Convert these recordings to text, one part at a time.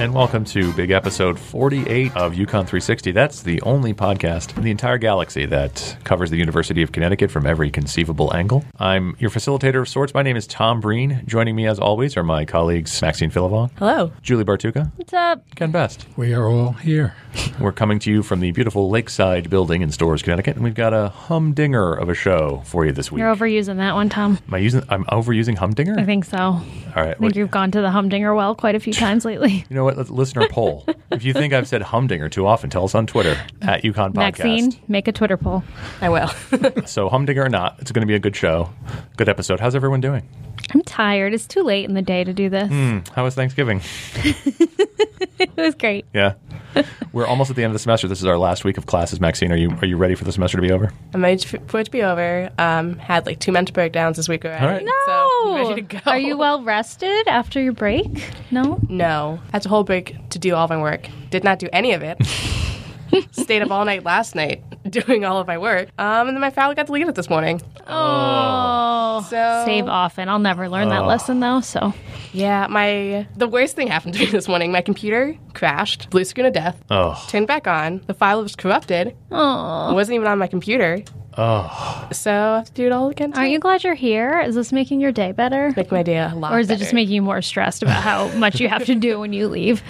and welcome to big episode 48 of UConn 360. That's the only podcast in the entire galaxy that covers the University of Connecticut from every conceivable angle. I'm your facilitator of sorts. My name is Tom Breen. Joining me, as always, are my colleagues Maxine Philovon, Hello. Julie Bartucca, What's up? Ken Best. We are all here. We're coming to you from the beautiful Lakeside building in Storrs, Connecticut, and we've got a humdinger of a show for you this week. You're overusing that one, Tom. Am I using? I'm overusing humdinger. I think so. All right. I think what- you've gone to the humdinger well quite a few times lately. You know what? Let's listener poll. if you think I've said humdinger too often, tell us on Twitter at UConn Podcast. Maxine, make a Twitter poll. I will. So humdinger or not, it's going to be a good show, good episode. How's everyone doing? I'm tired. It's too late in the day to do this. Hmm, How was Thanksgiving? It was great. Yeah, we're almost at the end of the semester. This is our last week of classes. Maxine, are you are you ready for the semester to be over? I'm ready for it to be over. Um, had like two mental breakdowns this week already. All right. So No. ready to go. Are you well rested after your break? No. No. Had a whole break to do all my work. Did not do any of it. Stayed up all night last night doing all of my work. Um, and then my file got deleted this morning. Oh. So Save often. I'll never learn that lesson though. So Yeah, my the worst thing happened to me this morning. My computer crashed, blue screen of death. Oh, Turned back on. The file was corrupted. oh. It wasn't even on my computer. Oh, So I have to do it all again. Aren't you glad you're here? Is this making your day better? Make my day a lot Or is it just making you more stressed about how much you have to do when you leave?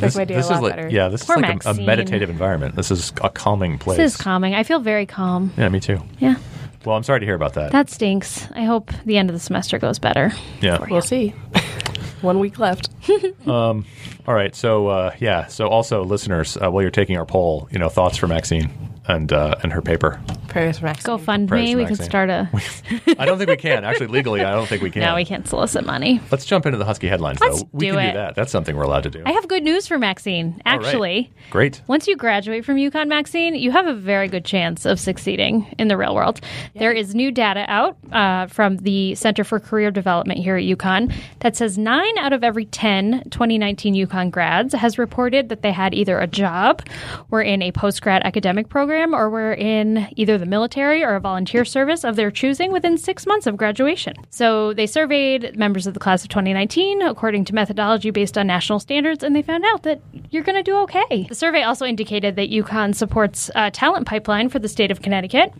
Make my day this a lot is like better. yeah, this Poor is like a, a meditative environment. This is a calming place. This is calming. I feel very calm. yeah, me too. Yeah. Well, I'm sorry to hear about that. That stinks. I hope the end of the semester goes better. yeah. We'll see. One week left. um, All right. So uh, yeah. So also, listeners, uh, while you're taking our poll, you know, thoughts for Maxine and uh, and her paper. Prayers for Maxine. Go fund Praise me. We could start a. I don't think we can actually legally. I don't think we can. No, we can't solicit money. Let's jump into the Husky headlines. Let's though. We do can it. do that. That's something we're allowed to do. I have good news for Maxine. All right. Actually, great. once you graduate from UConn, Maxine, you have a very good chance of succeeding in the real world. There is new data out uh, from the Center for Career Development here at UConn that says nine out of every 10 2019 UConn grads has reported that they had either a job, were in a post grad academic program, or were in either the military or a volunteer service of their choosing within six months of graduation. So they surveyed members of the class of 2019 according to methodology based on national standards, and they found out that you're going to do okay. The survey also indicated that UConn supports a talent pipeline for the state of Connecticut.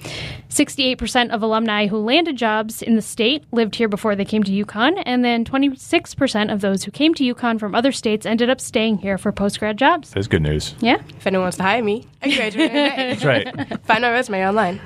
68% of alumni who landed jobs in the state lived here before they came to UConn, and then 26% of those who came to UConn from other states ended up staying here for post grad jobs. That's good news. Yeah. If anyone wants to hire me, I graduated today. That's right. Find my resume online.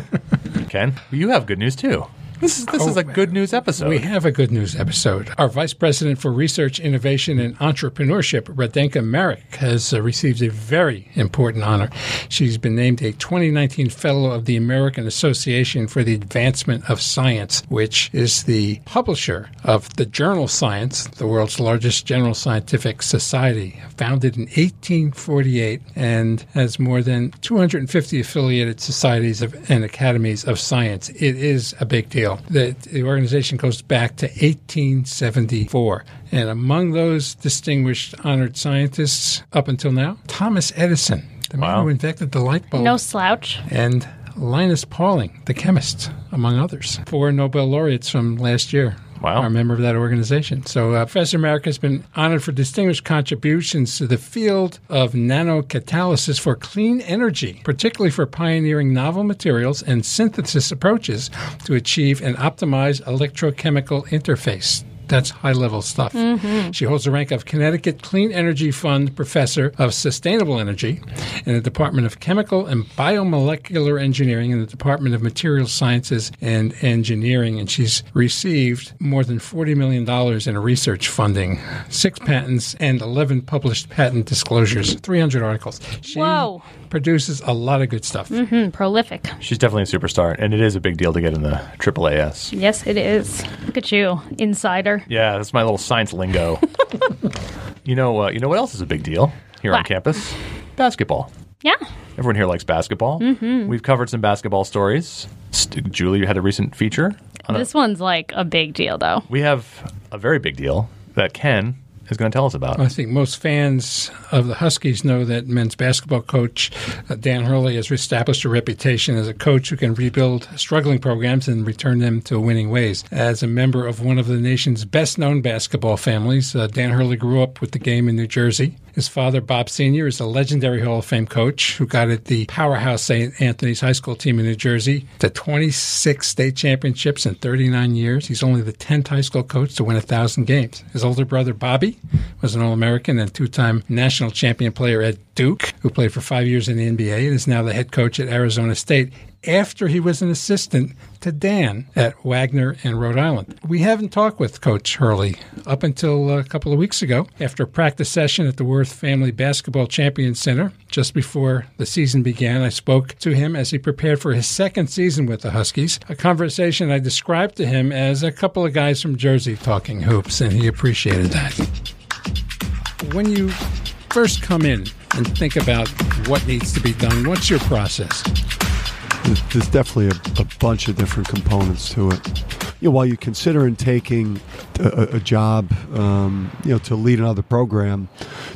Ken, you have good news too. This is this is a good news episode. We have a good news episode. Our Vice President for Research, Innovation, and Entrepreneurship, Radenka Maric, has uh, received a very important honor. She's been named a 2019 Fellow of the American Association for the Advancement of Science, which is the publisher of the journal Science, the world's largest general scientific society, founded in 1848 and has more than 250 affiliated societies of, and academies of science. It is a big deal. The, the organization goes back to 1874. And among those distinguished honored scientists up until now, Thomas Edison, the man who invented the light bulb No slouch. and Linus Pauling, the chemist, among others. Four Nobel laureates from last year. Wow. Are a member of that organization. So, uh, Professor Maric has been honored for distinguished contributions to the field of nanocatalysis for clean energy, particularly for pioneering novel materials and synthesis approaches to achieve an optimized electrochemical interface. That's high level stuff. She holds the rank of Connecticut Clean Energy Fund Professor of Sustainable Energy in the Department of Chemical and Biomolecular Engineering in the Department of Materials Sciences and Engineering. And she's received more than $40 million in research funding, six patents, and 11 published patent disclosures, 300 articles. She Whoa. produces a lot of good stuff. Hmm, prolific. She's definitely a superstar, and it is a big deal to get in the AAAS. Yes, it is. Look at you, insider. Yeah, that's my little science lingo. you know, uh, you know what else is a big deal here on What? campus? Basketball. Yeah. Everyone here likes basketball. Mm-hmm. We've covered some basketball stories. St- Julie, you had a recent feature. This one's like a big deal, though. we have a very big deal that Ken is going to tell us about. I think most fans of the Huskies know that men's basketball coach uh, Dan Hurley has established a reputation as a coach who can rebuild struggling programs and return them to winning ways. As a member of one of the nation's best known basketball families, uh, Dan Hurley grew up with the game in New Jersey. His father, Bob Sr., is a legendary Hall of Fame coach who got at the powerhouse St. Anthony's High School team in New Jersey to 26 state championships in 39 years. He's only the 10th high school coach to win 1,000 games. His older brother, Bobby, was an All American and two time national champion player at Duke, who played for five years in the NBA and is now the head coach at Arizona State after he was an assistant to Dan at Wagner in Rhode Island. We haven't talked with Coach Hurley up until a couple of weeks ago after a practice session at the Werth Family Basketball Champion Center just before the season began. I spoke to him as he prepared for his second season with the Huskies, a conversation I described to him as a couple of guys from Jersey talking hoops, and he appreciated that. When you first come in and think about what needs to be done, what's your process? There's definitely a, a, bunch of different components to it. You know, while you're considering taking a, a job, um, you know, to lead another program,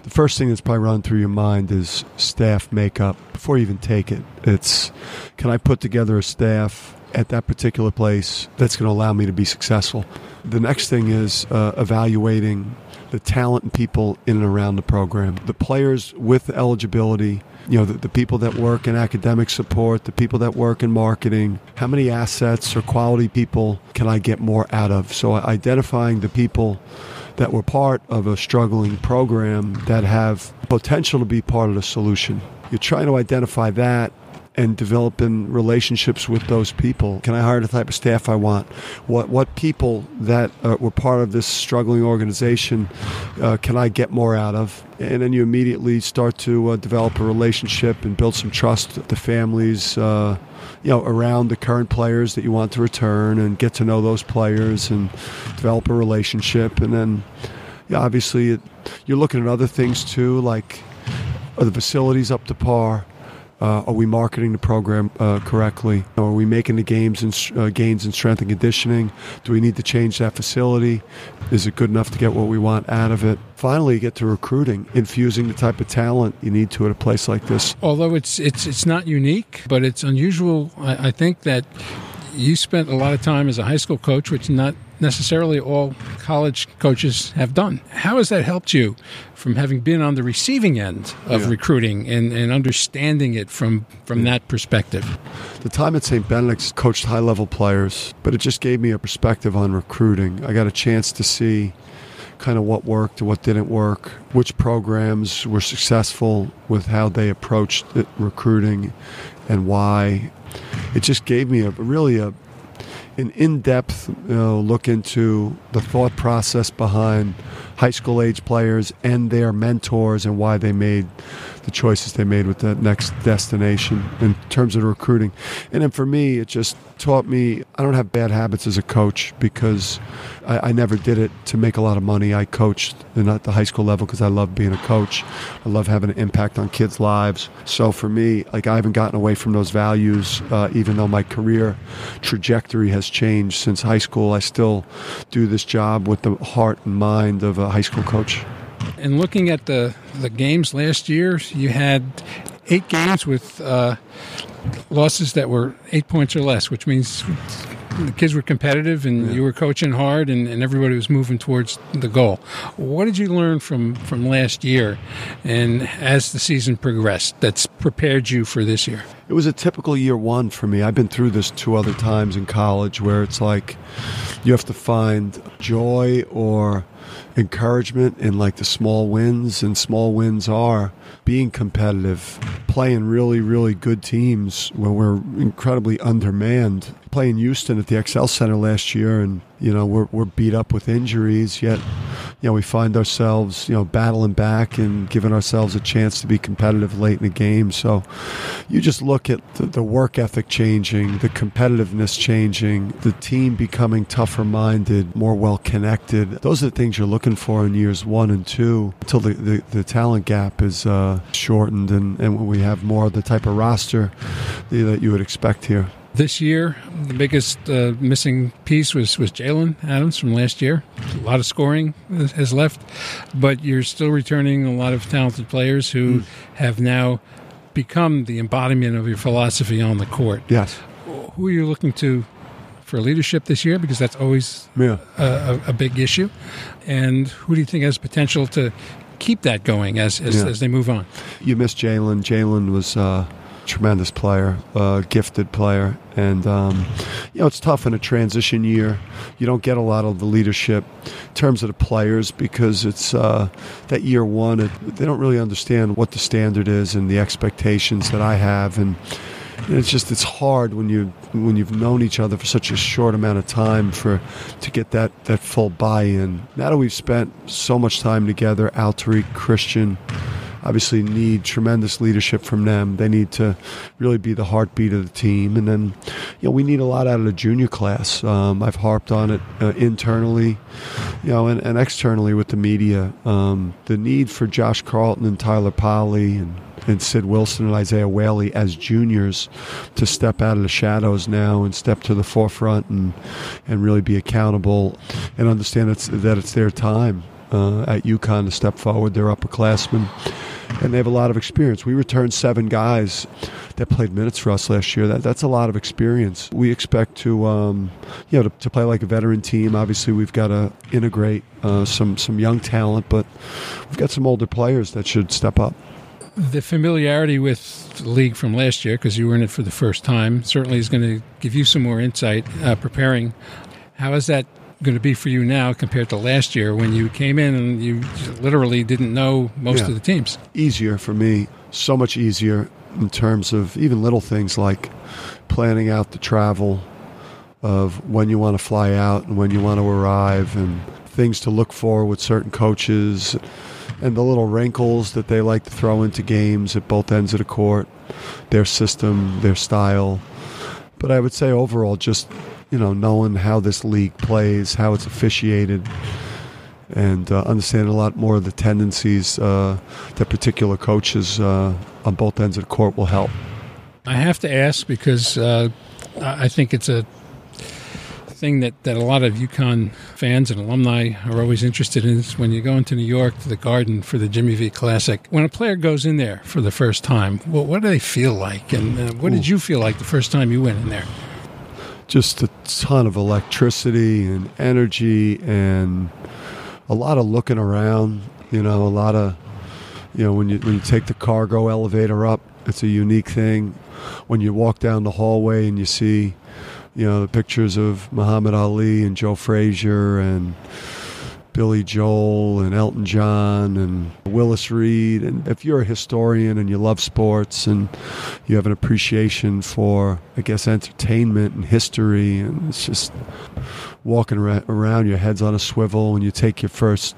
the first thing that's probably run through your mind is staff makeup. Before you even take it, it's can I put together a staff at that particular place that's going to allow me to be successful. The next thing is uh, evaluating the talent and people in and around the program. The players with eligibility, you know, the, the, people that work in academic support, the people that work in marketing, how many assets or quality people can I get more out of? So identifying the people that were part of a struggling program that have potential to be part of the solution. You're trying to identify that and developing relationships with those people. Can I hire the type of staff I want? What what people that uh, were part of this struggling organization uh, can I get more out of? And then you immediately start to uh, develop a relationship and build some trust with the families. Uh, you know, around the current players that you want to return, and get to know those players and develop a relationship. And then, yeah, obviously, it, you're looking at other things too, like are the facilities up to par? Uh, are we marketing the program uh, correctly? Are we making the games and uh, gains in strength and conditioning? Do we need to change that facility? Is it good enough to get what we want out of it? Finally, you get to recruiting, infusing the type of talent you need to at a place like this. Although it's it's it's not unique, but it's unusual. I, I think that you spent a lot of time as a high school coach, which not necessarily all college coaches have done. How has that helped you from having been on the receiving end of yeah. recruiting and, and understanding it from, from yeah. that perspective? The time at St. Benedict's coached high level players, but it just gave me a perspective on recruiting. I got a chance to see kind of what worked, and what didn't work, which programs were successful with how they approached recruiting and why. It just gave me a really a an in-depth you know, look into the thought process behind high school age players and their mentors and why they made the choices they made with that next destination in terms of recruiting. And then for me, it just taught me I don't have bad habits as a coach because I, I never did it to make a lot of money. I coached at the high school level because I love being a coach. I love having an impact on kids' lives. So for me, like I haven't gotten away from those values, uh, even though my career trajectory has changed since high school. I still do this job with the heart and mind of a high school coach. And looking at the the games last year, you had eight games with uh, losses that were eight points or less, which means the kids were competitive and yeah. you were coaching hard and, and, everybody was moving towards the goal. What did you learn from, from last year and as the season progressed that's prepared you for this year? It was a typical year one for me. I've been through this two other times in college where it's like you have to find joy or encouragement in like the small wins, and small wins are being competitive, playing really, really good teams when we're incredibly undermanned. Playing Houston at the XL Center last year, and you know we're we're beat up with injuries, yet you know we find ourselves you know battling back and giving ourselves a chance to be competitive late in the game. So you just look at the, the work ethic changing, the competitiveness changing, the team becoming tougher minded, more well connected. Those are the things you're looking for in years one and two until the, the, the talent gap is uh, shortened and, and we have more of the type of roster that you would expect here. This year, the biggest uh, missing piece was, was Jalen Adams from last year. A lot of scoring has left, but you're still returning a lot of talented players who have now become the embodiment of your philosophy on the court. Yes. Who are you looking to for leadership this year? Because that's always Yeah. a, a, big issue. And who do you think has potential to keep that going as, as, Yeah. as they move on? You missed Jalen. Jalen was a tremendous player, gifted player. And, um, you know, it's tough in a transition year. You don't get a lot of the leadership in terms of the players because it's uh, that year one, it, they don't really understand what the standard is and the expectations that I have. And, it's just it's hard when you when you've known each other for such a short amount of time for to get that that full buy-in. Now that we've spent so much time together, Alterique, Christian, obviously need tremendous leadership from them. They need to really be the heartbeat of the team, and then you know we need a lot out of the junior class. Um, I've harped on it uh, internally, you know, and, and externally with the media. Um, the need for Josh Carlton and Tyler Polley and and Sid Wilson and Isaiah Whaley as juniors to step out of the shadows now and step to the forefront and and really be accountable and understand it's, that it's their time uh, at UConn to step forward. They're upperclassmen and they have a lot of experience. We returned seven guys that played minutes for us last year. That, that's a lot of experience. We expect to, um, you know, to, to play like a veteran team. Obviously, we've got to integrate uh, some some young talent, but we've got some older players that should step up. The familiarity with the league from last year, because you were in it for the first time, certainly is going to give you some more insight uh, preparing. How is that going to be for you now compared to last year when you came in and you literally didn't know most Yeah. of the teams? easier for me, so much easier in terms of even little things like planning out the travel of when you want to fly out and when you want to arrive and things to look for with certain coaches and the little wrinkles that they like to throw into games at both ends of the court, their system, their style. But I would say overall just you know, knowing how this league plays, how it's officiated, and uh, understanding a lot more of the tendencies uh, that particular coaches uh, on both ends of the court will help. I have to ask because uh, I think it's a thing that, that a lot of UConn fans and alumni are always interested in is when you go into New York to the Garden for the Jimmy V Classic. When a player goes in there for the first time, well, what do they feel like? And uh, what did you feel like the first time you went in there? Just a ton of electricity and energy and a lot of looking around. You know, a lot of you know when you when you take the cargo elevator up, it's a unique thing. When you walk down the hallway and you see you know the pictures of Muhammad Ali and Joe Frazier and Billy Joel and Elton John and Willis Reed. And if you're a historian and you love sports and you have an appreciation for, I guess, entertainment and history, and it's just walking around, your head's on a swivel, and you take your first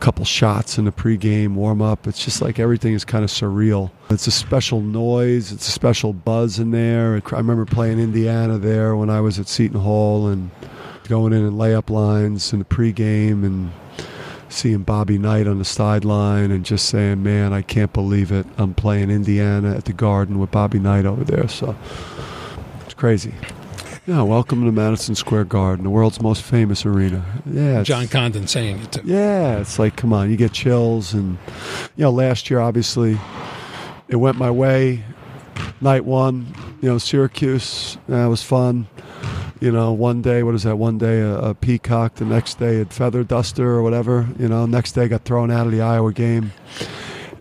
couple shots in the pregame warm up. It's just like everything is kind of surreal. It's a special noise, it's a special buzz in there. I remember playing Indiana there when I was at Seton Hall and going in and layup lines in the pregame and seeing Bobby Knight on the sideline and just saying, "Man, I can't believe it! I'm playing Indiana at the Garden with Bobby Knight over there." So it's crazy. Yeah, welcome to Madison Square Garden, the world's most famous arena. Yeah, John Condon saying it too. yeah, it's like, come on, you get chills. And, you know, last year, obviously, it went my way. Night one, you know, Syracuse, that was fun. You know, one day, what is that? One day a, a peacock, the next day a feather duster or whatever. You know, next day got thrown out of the Iowa game.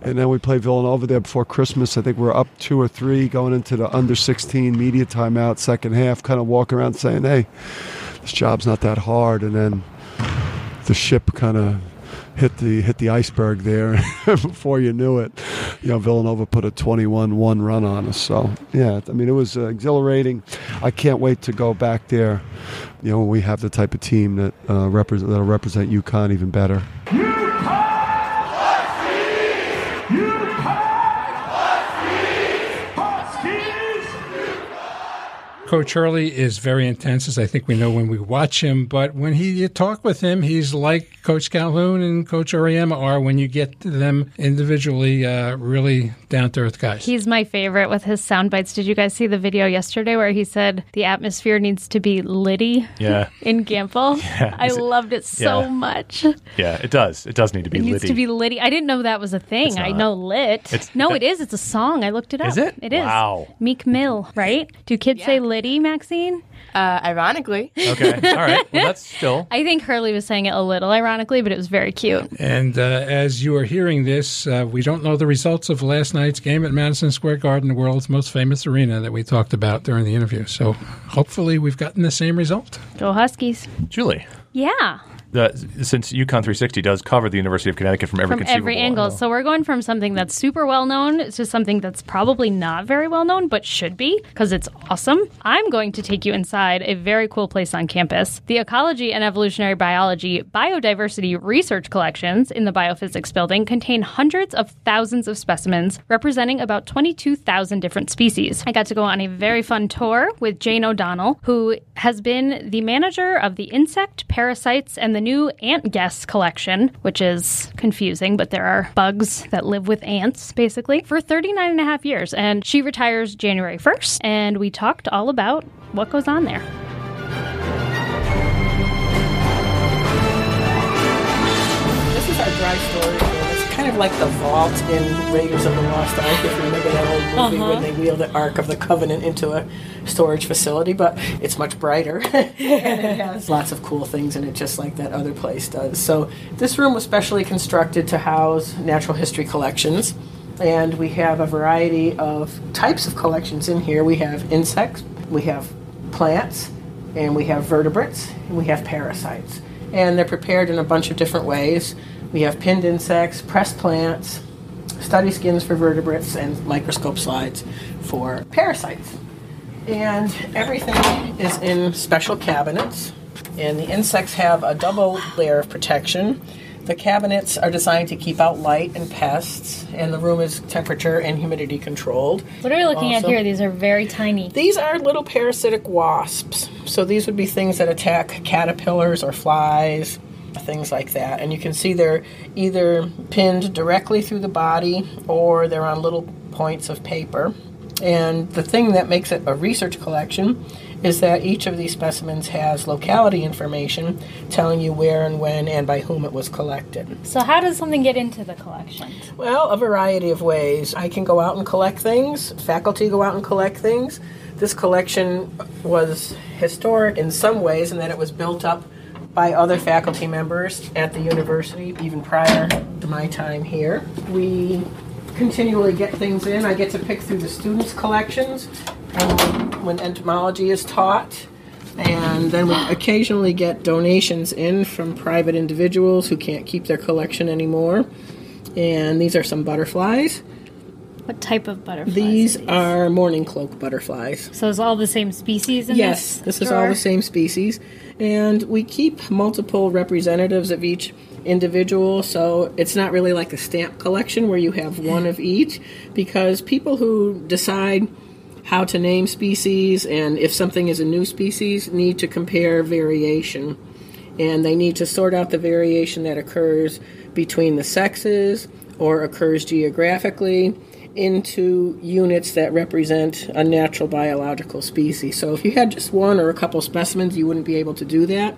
And then we played Villanova there before Christmas. I think we are up two or three going into the under 16 media timeout, second half, kind of walking around saying, hey, this job's not that hard. And then the ship kind of hit the hit the iceberg there before you knew it. You know, Villanova put a 21-1 run on us. So yeah, I mean it was uh, exhilarating. I can't wait to go back there. You know, when we have the type of team that uh, represent that'll represent UConn even better. Coach Hurley is very intense, as I think we know when we watch him. But when he you talk with him, he's like Coach Calhoun and Coach Auriemma are when you get them individually, uh, really down to earth guys. He's my favorite with his sound bites. Did you guys see the video yesterday where he said the atmosphere needs to be litty Yeah. in Gampel? I it- loved it so yeah. much. Yeah, it does. It does need to be It needs litty. to be litty. I didn't know that was a thing. I know lit. It's- no, that- it is. It's a song. I looked it up. Is it? It is. Wow. Meek Mill, right? Do kids say litty, Maxine? Uh, ironically, Okay. All right. Well, that's still. I think Hurley was saying it a little ironically, but it was very cute. And uh, as you are hearing this, uh, we don't know the results of last night's game at Madison Square Garden, the world's most famous arena that we talked about during the interview. So hopefully we've gotten the same result. Go Huskies. Julie, Yeah. The, since UConn 360 does cover the University of Connecticut from every from conceivable every angle. So we're going from something that's super well known to something that's probably not very well known, but should be because it's awesome. I'm going to take you inside a very cool place on campus. The Ecology and Evolutionary Biology Biodiversity Research Collections in the Biophysics Building contain hundreds of thousands of specimens representing about 22,000 different species. I got to go on a very fun tour with Jane O'Donnell, who has been the manager of the insect, parasites, and the new ant guests collection, which is confusing, but there are bugs that live with ants, basically, for 39 and a half years. And she retires January 1st, and we talked all about what goes on there. This is our dry. It's kind of like the vault in Raiders of the Lost Ark, if you remember that old movie when uh-huh. they wheel the Ark of the Covenant into a storage facility, but it's much brighter. and it has lots of cool things in it, just like that other place does. So, this room was specially constructed to house natural history collections. And we have a variety of types of collections in here. We have insects, we have plants, and we have vertebrates, and we have parasites. And they're prepared in a bunch of different ways. We have pinned insects, pressed plants, study skins for vertebrates, and microscope slides for parasites. And everything is in special cabinets. And the insects have a double layer of protection. The cabinets are designed to keep out light and pests, and the room is temperature and humidity controlled. What are we looking Also- at here? These are very tiny. These are little parasitic wasps. So these would be things that attack caterpillars or flies, things like that. And you can see they're either pinned directly through the body or they're on little points of paper. And the thing that makes it a research collection is that each of these specimens has locality information telling you where and when and by whom it was collected. So, how does something get into the collection? Well, a variety of ways. I can go out and collect things, faculty go out and collect things. This collection was historic in some ways in that it was built up by other faculty members at the university even prior to my time here. We continually get things in. I get to pick through the students' collections when entomology is taught. And then we occasionally get donations in from private individuals who can't keep their collection anymore. And these are some butterflies. What type of butterflies? These are mourning cloak butterflies. So, is all the same species in Yes, this is all the same species. And we keep multiple representatives of each individual, so it's not really like a stamp collection where you have one of each, because people who decide how to name species and if something is a new species need to compare variation. And they need to sort out the variation that occurs between the sexes or occurs geographically into units that represent a natural biological species. So if you had just one or a couple specimens, you wouldn't be able to do that.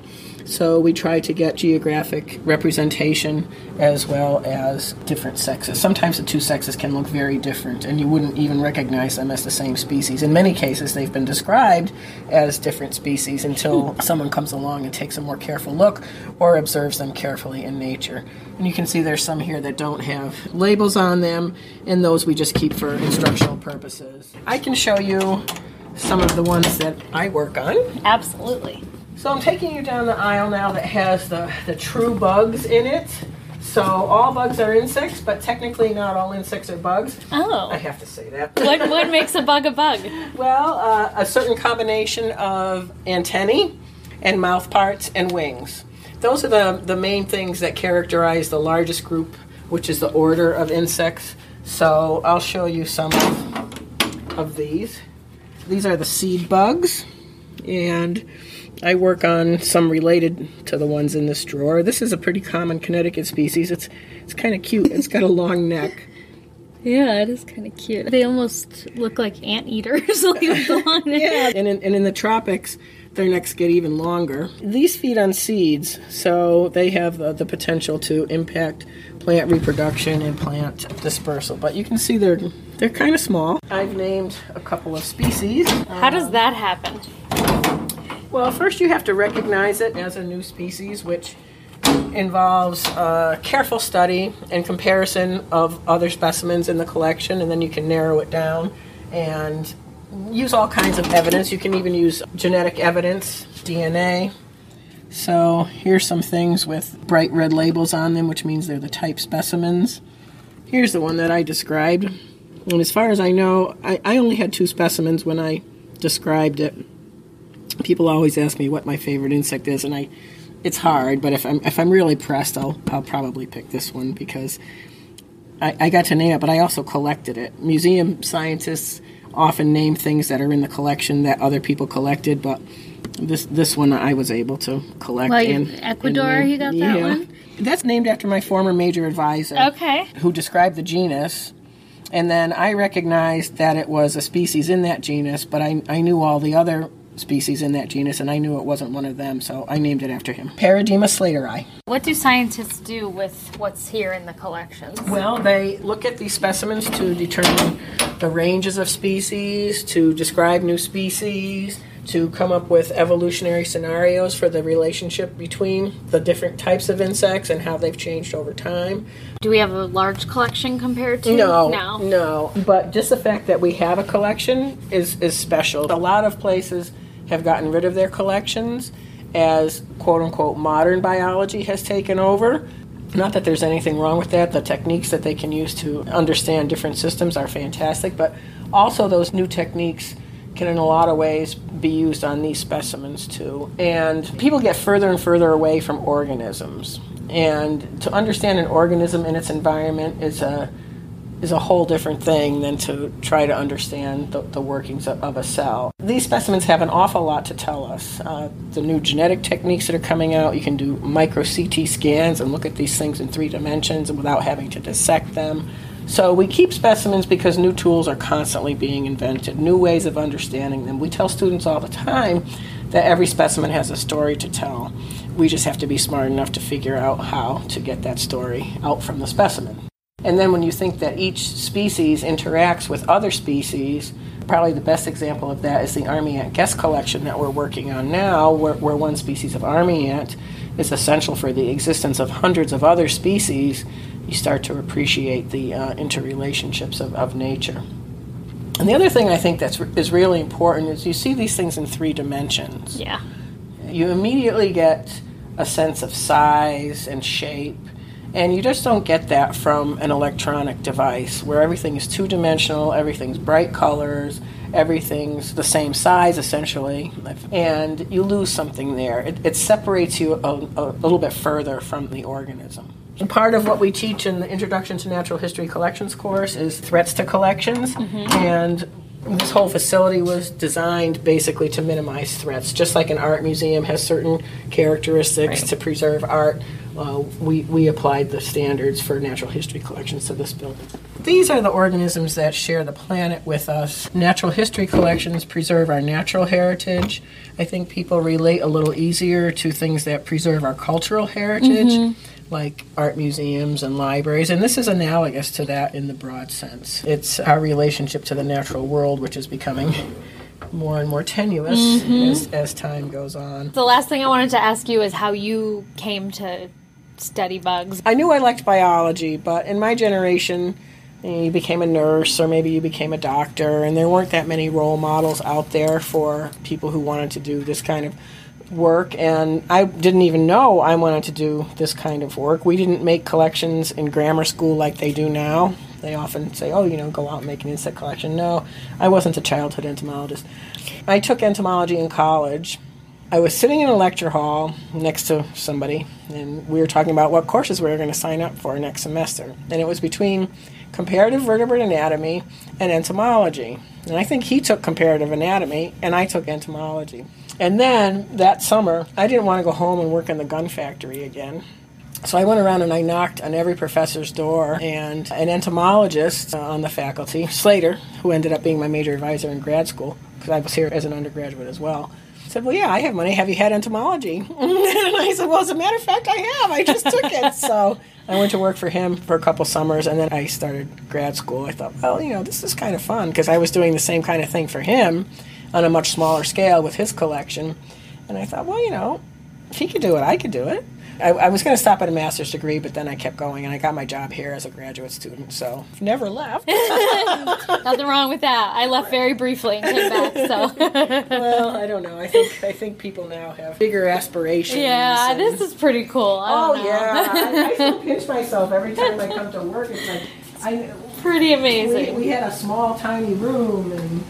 So we try to get geographic representation as well as different sexes. Sometimes the two sexes can look very different and you wouldn't even recognize them as the same species. In many cases, they've been described as different species until someone comes along and takes a more careful look or observes them carefully in nature. And you can see there's some here that don't have labels on them, and those we just keep for instructional purposes. I can show you some of the ones that I work on. Absolutely. So I'm taking you down the aisle now that has the, the true bugs in it. So all bugs are insects, but technically not all insects are bugs. Oh. I have to say that. what, what makes a bug a bug? Well, uh, a certain combination of antennae and mouth parts and wings. Those are the, the main things that characterize the largest group, which is the order of insects. So I'll show you some of, of these. These are the seed bugs, and I work on some related to the ones in this drawer. This is a pretty common Connecticut species. It's it's kind of cute. It's got a long neck. Yeah, it is kind of cute. They almost look like anteaters, like with the long neck. Yeah, and in, and in the tropics, their necks get even longer. These feed on seeds, so they have uh, the potential to impact plant reproduction and plant dispersal. But you can see they're they're kind of small. I've named a couple of species. How does that happen? Well, first you have to recognize it as a new species, which involves uh, careful study and comparison of other specimens in the collection, and then you can narrow it down and use all kinds of evidence. You can even use genetic evidence, DNA. So here's some things with bright red labels on them, which means they're the type specimens. Here's the one that I described. And as far as I know, I, I only had two specimens when I described it. People always ask me what my favorite insect is, and I it's hard, but if I'm if I'm really pressed, I'll I'll probably pick this one because I, I got to name it, but I also collected it. Museum scientists often name things that are in the collection that other people collected, but this this one I was able to collect. And, Ecuador, and you got that one? That's named after my former major advisor Okay. who described the genus. And then I recognized that it was a species in that genus, but I, I knew all the other species in that genus, and I knew it wasn't one of them, so I named it after him. Paradema slateri. What do scientists do with what's here in the collections? Well, they look at these specimens to determine the ranges of species, to describe new species, to come up with evolutionary scenarios for the relationship between the different types of insects and how they've changed over time. Do we have a large collection compared to No, now? no. But just the fact that we have a collection is is special. A lot of places have gotten rid of their collections as quote unquote modern biology has taken over. Not that there's anything wrong with that. The techniques that they can use to understand different systems are fantastic, but also those new techniques can in a lot of ways be used on these specimens too. And people get further and further away from organisms. And to understand an organism in its environment is a is a whole different thing than to try to understand the, the workings of, of a cell. These specimens have an awful lot to tell us. Uh, the new genetic techniques that are coming out, you can do micro CT scans and look at these things in three dimensions without having to dissect them. So we keep specimens because new tools are constantly being invented, new ways of understanding them. We tell students all the time that every specimen has a story to tell. We just have to be smart enough to figure out how to get that story out from the specimen. And then when you think that each species interacts with other species, probably the best example of that is the army ant guest collection that we're working on now, where, where one species of army ant is essential for the existence of hundreds of other species. You start to appreciate the uh, interrelationships of, of nature. And the other thing I think that's is really important is you see these things in three dimensions Yeah. you immediately get a sense of size and shape. And you just don't get that from an electronic device where everything is two dimensional, everything's bright colors, everything's the same size essentially, and you lose something there. It, it separates you a, a little bit further from the organism. And part of what we teach in the Introduction to Natural History Collections course is threats to collections. Mm-hmm. And this whole facility was designed basically to minimize threats. Just like an art museum has certain characteristics to preserve art, uh, we, we applied the standards for natural history collections to this building. These are the organisms that share the planet with us. Natural history collections preserve our natural heritage. I think people relate a little easier to things that preserve our cultural heritage like art museums and libraries, and this is analogous to that in the broad sense. It's our relationship to the natural world, which is becoming more and more tenuous as, as time goes on. The last thing I wanted to ask you is how you came to study bugs. I knew I liked biology, but in my generation, you, became a nurse or maybe you became a doctor, and there weren't that many role models out there for people who wanted to do this kind of work. And I didn't even know I wanted to do this kind of work. We didn't make collections in grammar school like they do now. They often say, oh, you know, go out and make an insect collection. No, I wasn't a childhood entomologist. I took entomology in college. I was sitting in a lecture hall next to somebody, and we were talking about what courses we were going to sign up for next semester. And it was between comparative vertebrate anatomy and entomology. And I think he took comparative anatomy, and I took entomology. And then that summer, I didn't want to go home and work in the gun factory again. So I went around and I knocked on every professor's door, and an entomologist uh, on the faculty, Slater, who ended up being my major advisor in grad school, because I was here as an undergraduate as well, said, Well, yeah, I have money. Have you had entomology? and I said, Well, as a matter of fact, I have. I just took it. so I went to work for him for a couple summers, and then I started grad school. I thought, Well, you know, this is kind of fun because I was doing the same kind of thing for him on a much smaller scale with his collection. And I thought, Well, you know, if he could do it, I could do it. I, I was going to stop at a master's degree, but then I kept going, and I got my job here as a graduate student. So never left. Nothing wrong with that. I left very briefly and came back. So well, I don't know. I think I think people now have bigger aspirations. yeah, and- this is pretty cool. I Oh know. yeah, I, I still pinch myself every time I come to work. It's like I pretty amazing. we had a small tiny room and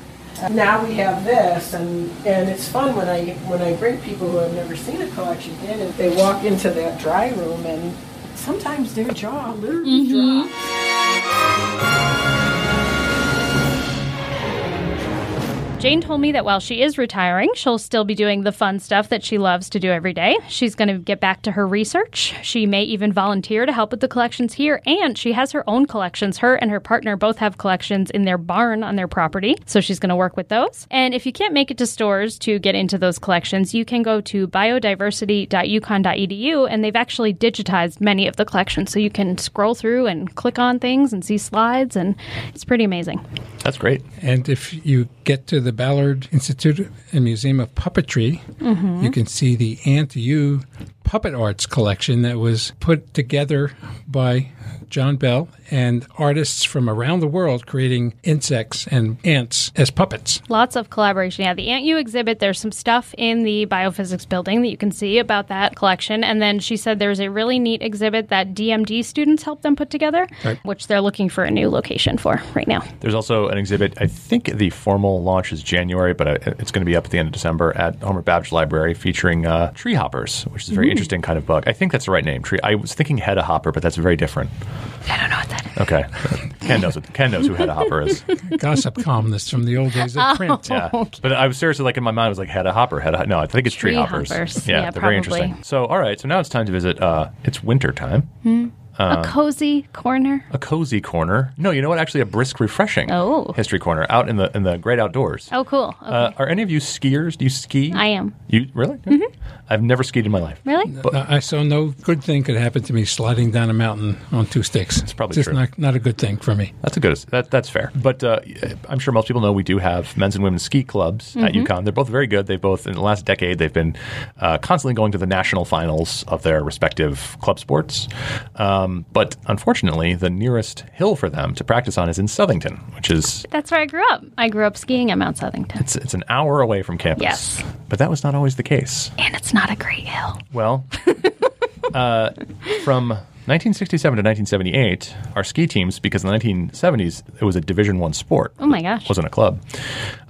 now we have this and and it's fun when I when I bring people who have never seen a collection in and they walk into that dry room and sometimes their jaw literally mm-hmm. drops. Jane told me that while she is retiring, she'll still be doing the fun stuff that she loves to do every day. She's going to get back to her research. She may even volunteer to help with the collections here, and she has her own collections. Her and her partner both have collections in their barn on their property, so she's going to work with those. And if you can't make it to Storrs to get into those collections, you can go to biodiversity.uconn.edu, and they've actually digitized many of the collections, so you can scroll through and click on things and see slides, and it's pretty amazing. That's great. And if you get to the Ballard Institute and Museum of Puppetry, mm-hmm. you can see the Ant U puppet arts collection that was put together by John Bell and artists from around the world creating insects and ants as puppets. Lots of collaboration. Yeah, the Ant U exhibit, there's some stuff in the biophysics building that you can see about that collection. And then she said there's a really neat exhibit that DMD students helped them put together, Right. which they're looking for a new location for right now. There's also an exhibit. I think the formal launch is January, but uh, it's going to be up at the end of December at Homer Babbidge Library, featuring uh, tree hoppers, which is a very interesting kind of bug. I think that's the right name. Tree. I was thinking Hedda Hopper, but that's very different. I don't know what that is. Okay, Ken knows. What, Ken knows who Hedda Hopper is. Gossip columnist from the old days of print. Yeah, but I was seriously like in my mind, I was like Hedda Hopper, head. a No, I think it's tree, Tree hoppers. hoppers. Yeah, Yeah, they're very interesting. So, all right, so now it's time to visit. Uh, it's winter time. A cozy corner. A cozy corner. No, you know what? Actually, a brisk, refreshing Oh. history corner out in the in the great outdoors. Oh, cool. Okay. Uh, are any of you skiers? Do you ski? I am. You really? I've never skied in my life. Really? Uh, I saw no good thing could happen to me sliding down a mountain on two sticks. It's probably just true. not not a good thing for me. That's a good. That, that's fair. But uh, I'm sure most people know we do have men's and women's ski clubs at UConn. They're both very good. They've both in the last decade they've been uh, constantly going to the national finals of their respective club sports. Um, but unfortunately, the nearest hill for them to practice on is in Southington, which is That's where I grew up. I grew up skiing at Mount Southington. it's, it's an hour away from campus. Yes. But that was not always the case. And it's not a great hill. Well, uh, from 1967 to 1978, our ski teams, because in the 1970s it was a Division One sport, Oh my gosh. wasn't a club,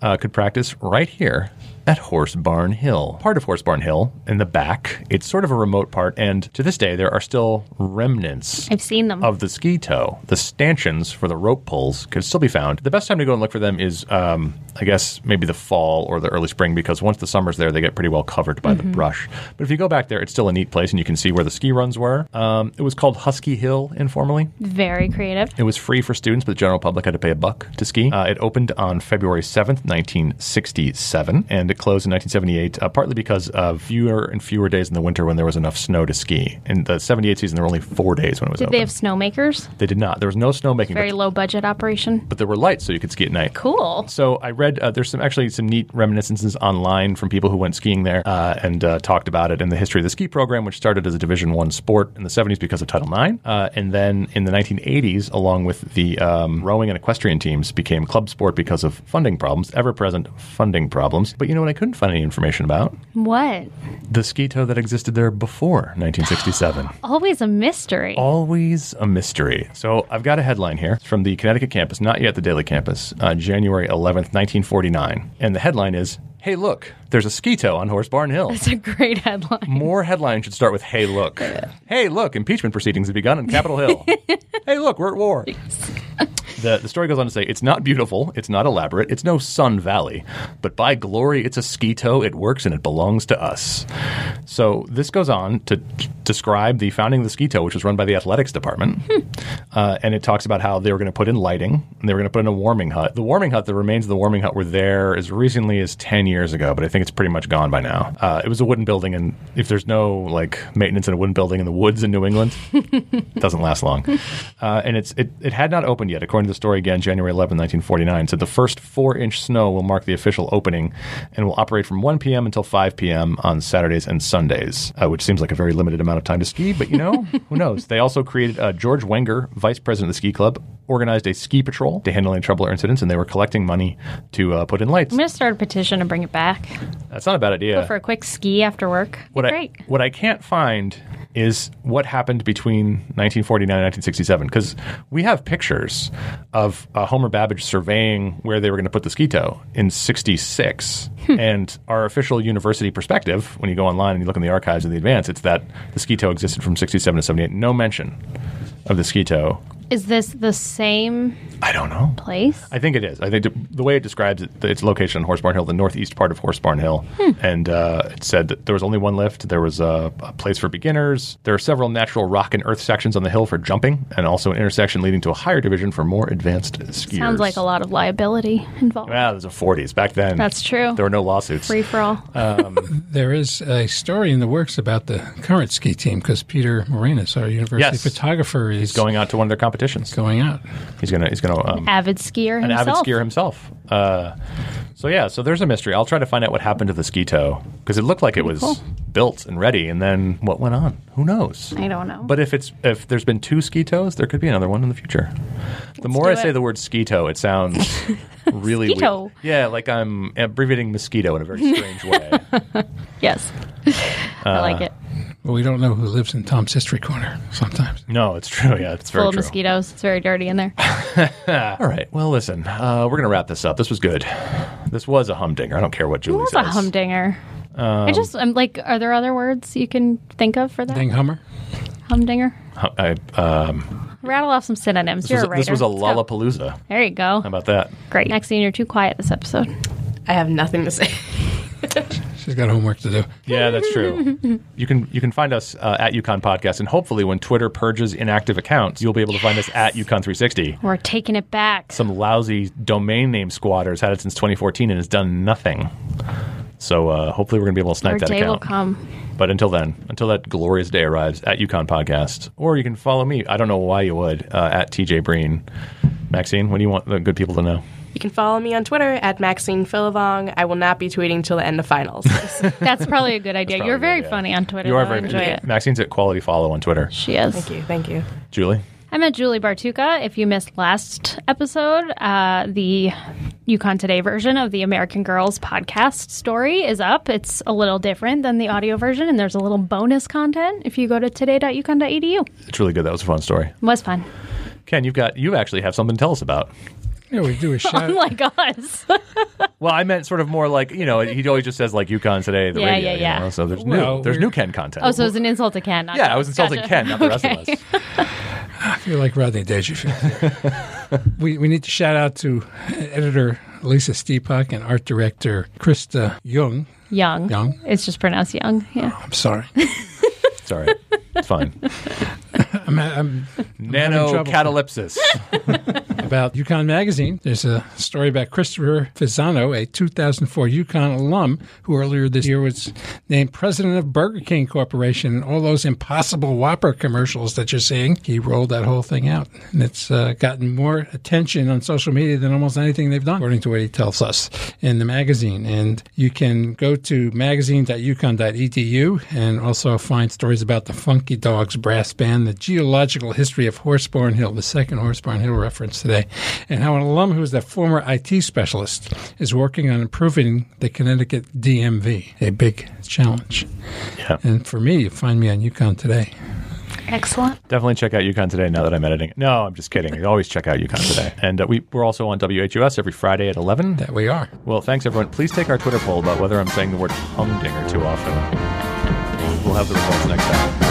uh, could practice right here at Horse Barn Hill. Part of Horse Barn Hill in the back. It's sort of a remote part, and to this day there are still remnants I've seen them. of the ski tow. The stanchions for the rope pulls could still be found. The best time to go and look for them is, um, I guess, maybe the fall or the early spring, because once the summer's there, they get pretty well covered by the brush. But if you go back there, it's still a neat place, and you can see where the ski runs were. Um, it was called Husky Hill informally. Very creative. It was free for students, but the general public had to pay a buck to ski. Uh, it opened on February 7th, 1967, and it closed in 1978, uh, partly because of fewer and fewer days in the winter when there was enough snow to ski. In the 78 season, there were only four days when it was Did open. they have snowmakers? They did not. There was no snowmaking, Very but, low budget operation. but there were lights so you could ski at night. Cool. So I read uh, there's some actually some neat reminiscences online from people who went skiing there uh, and uh, talked about it in the history of the ski program, which started as a Division One sport in the 70s because of Title IX, uh, and then in the 1980s, along with the um, rowing and equestrian teams, became club sport because of funding problems, ever-present funding problems. But you know what? I couldn't find any information about What? the ski tow that existed there before 1967. Always a mystery. Always a mystery. So I've got a headline here It's from the Connecticut campus, not yet the Daily campus, uh, January 11th, 1949. And the headline is Hey, look, there's a ski tow on Horse Barn Hill. It's a great headline. More headlines should start with Hey, look. Hey, look, impeachment proceedings have begun on Capitol Hill. hey, look, we're at war. The, the story goes on to say it's not beautiful, it's not elaborate, it's no Sun Valley, but by glory, it's a skito. It works and it belongs to us. So this goes on to describe the founding of the skito, which was run by the athletics department, uh, and it talks about how they were going to put in lighting and they were going to put in a warming hut. The warming hut, the remains of the warming hut, were there as recently as ten years ago, but I think it's pretty much gone by now. Uh, it was a wooden building, and if there's no like maintenance in a wooden building in the woods in New England, it doesn't last long. Uh, and it's it, it had not opened yet, according to the story again, January 11, 1949. said the first four inch snow will mark the official opening and will operate from 1 p.m. until 5 p.m. on Saturdays and Sundays, uh, which seems like a very limited amount of time to ski, but you know, who knows? They also created uh, George Wenger, vice president of the ski club, organized a ski patrol to handle any trouble or incidents, and they were collecting money to uh, put in lights. I'm going to start a petition to bring it back. That's not a bad idea. Go for a quick ski after work. what I Great. what I can't find is what happened between 1949 and 1967 because we have pictures of uh, Homer Babbidge surveying where they were going to put the ski tow in 66 and our official university perspective when you go online and you look in the archives of the advance it's that the ski tow existed from 67 to 78 no mention of the ski tow Is this the same I don't know place? I think it is. I think the, the way it describes it, its location on Horsebarn Hill, the northeast part of Horsebarn Hill, and uh, it said that there was only one lift. There was a, a place for beginners. There are several natural rock and earth sections on the hill for jumping, and also an intersection leading to a higher division for more advanced skiers. Sounds like a lot of liability involved. Well, there's a 40s back then. That's true. There were no lawsuits. Free for all. There is a story in the works about the current ski team because Peter Morenus, our university Yes. photographer, is Going out to one of their competitions. going out. He's gonna. He's gonna. Um, avid skier an himself. avid skier himself. Uh, so yeah, so there's a mystery. I'll try to find out what happened to the ski tow because it looked like it was cool. Built and ready, and then what went on? Who knows? I don't know. But if it's if there's been two ski tows, there could be another one in the future. The more I do say the word ski tow, it sounds really Skito. weird. Yeah, like I'm abbreviating mosquito in a very strange way. yes. I like it. Well, we don't know who lives in Tom's History Corner sometimes. no, it's true. Yeah, it's very Full of true. mosquitoes. It's very dirty in there. All right. Well, listen, uh, we're gonna wrap this up. This was good. This was a humdinger. I don't care what Julie It Julie was says. a humdinger. Um, I just, I'm like, are there other words you can think of for that? Ding Hummer. Humdinger? Hu- I, um, Rattle off some synonyms. this, You're was, a writer. this was a Let's. Lollapalooza. There you go. How about that? Great. Maxine, you're too quiet this episode. I have nothing to say. She's got homework to do. Yeah, that's true. you can you can find us uh, at UConn Podcast, and hopefully, when Twitter purges inactive accounts, you'll be able to find us at UConn 360. We're taking it back. Some lousy domain name squatters had it since 2014 and has done nothing. So uh, hopefully, we're going to be able to snipe Our that day will account. come. But until then, until that glorious day arrives, at UConn Podcast, or you can follow me. I don't know why you would uh, at TJ Breen. Maxine, what do you want the good people to know? You can follow me on Twitter at Maxine Philivong. I will not be tweeting till the end of finals. That's probably a good idea. You're a good very idea. funny on Twitter. You are though. very I enjoy it. Maxine's at quality follow on Twitter. She is. thank you, thank you. Julie, I'm at Julie Bartucca. If you missed last episode, uh, the UConn Today version of the American Girls podcast story is up. It's a little different than the audio version, and there's a little bonus content if you go to today.uconn.edu. it's really good. That was a fun story. It was fun. Ken, you've got you actually have something to tell us about. Yeah, we do a shout. Unlike us. Well, I meant sort of more like you know he always just says like UConn today the Yeah, radio. yeah, you yeah. know? So there's Well, new there's new Ken content. oh, so it was an insult to Ken. Not yeah, I was us. insulting Gotcha. Ken, not the rest of us. I feel like Rodney Dangerfield. we, we need to shout out to editor Lisa Stiepock and art director Christa Yung. Young. Young. It's just pronounced young. Yeah. Oh, I'm sorry. It's all right. It's fine. I'm, I'm Nano trouble. catalepsis. about UConn Magazine. There's a story about Christopher Finazzo, a 2004 UConn alum who earlier this year was named president of Burger King Corporation. And all those impossible Whopper commercials that you're seeing, he rolled that whole thing out. And it's uh, gotten more attention on social media than almost anything they've done, according to what he tells us in the magazine. And you can go to magazine.uconn.edu and also find stories about the Funky Dogs Brass Band, the geological history of Horsebarn Hill, the second Horsebarn Hill reference today, and how an alum who is a former IT specialist is working on improving the Connecticut DMV, a big challenge. Yeah. And for me, you find me on UConn today. Excellent. Definitely check out UConn today now that I'm editing. No, I'm just kidding. Always check out UConn today. And uh, we, we're also on WHUS every Friday at 11. That we are. Well, thanks everyone. Please take our Twitter poll about whether I'm saying the word humdinger too often. We'll have the results next time.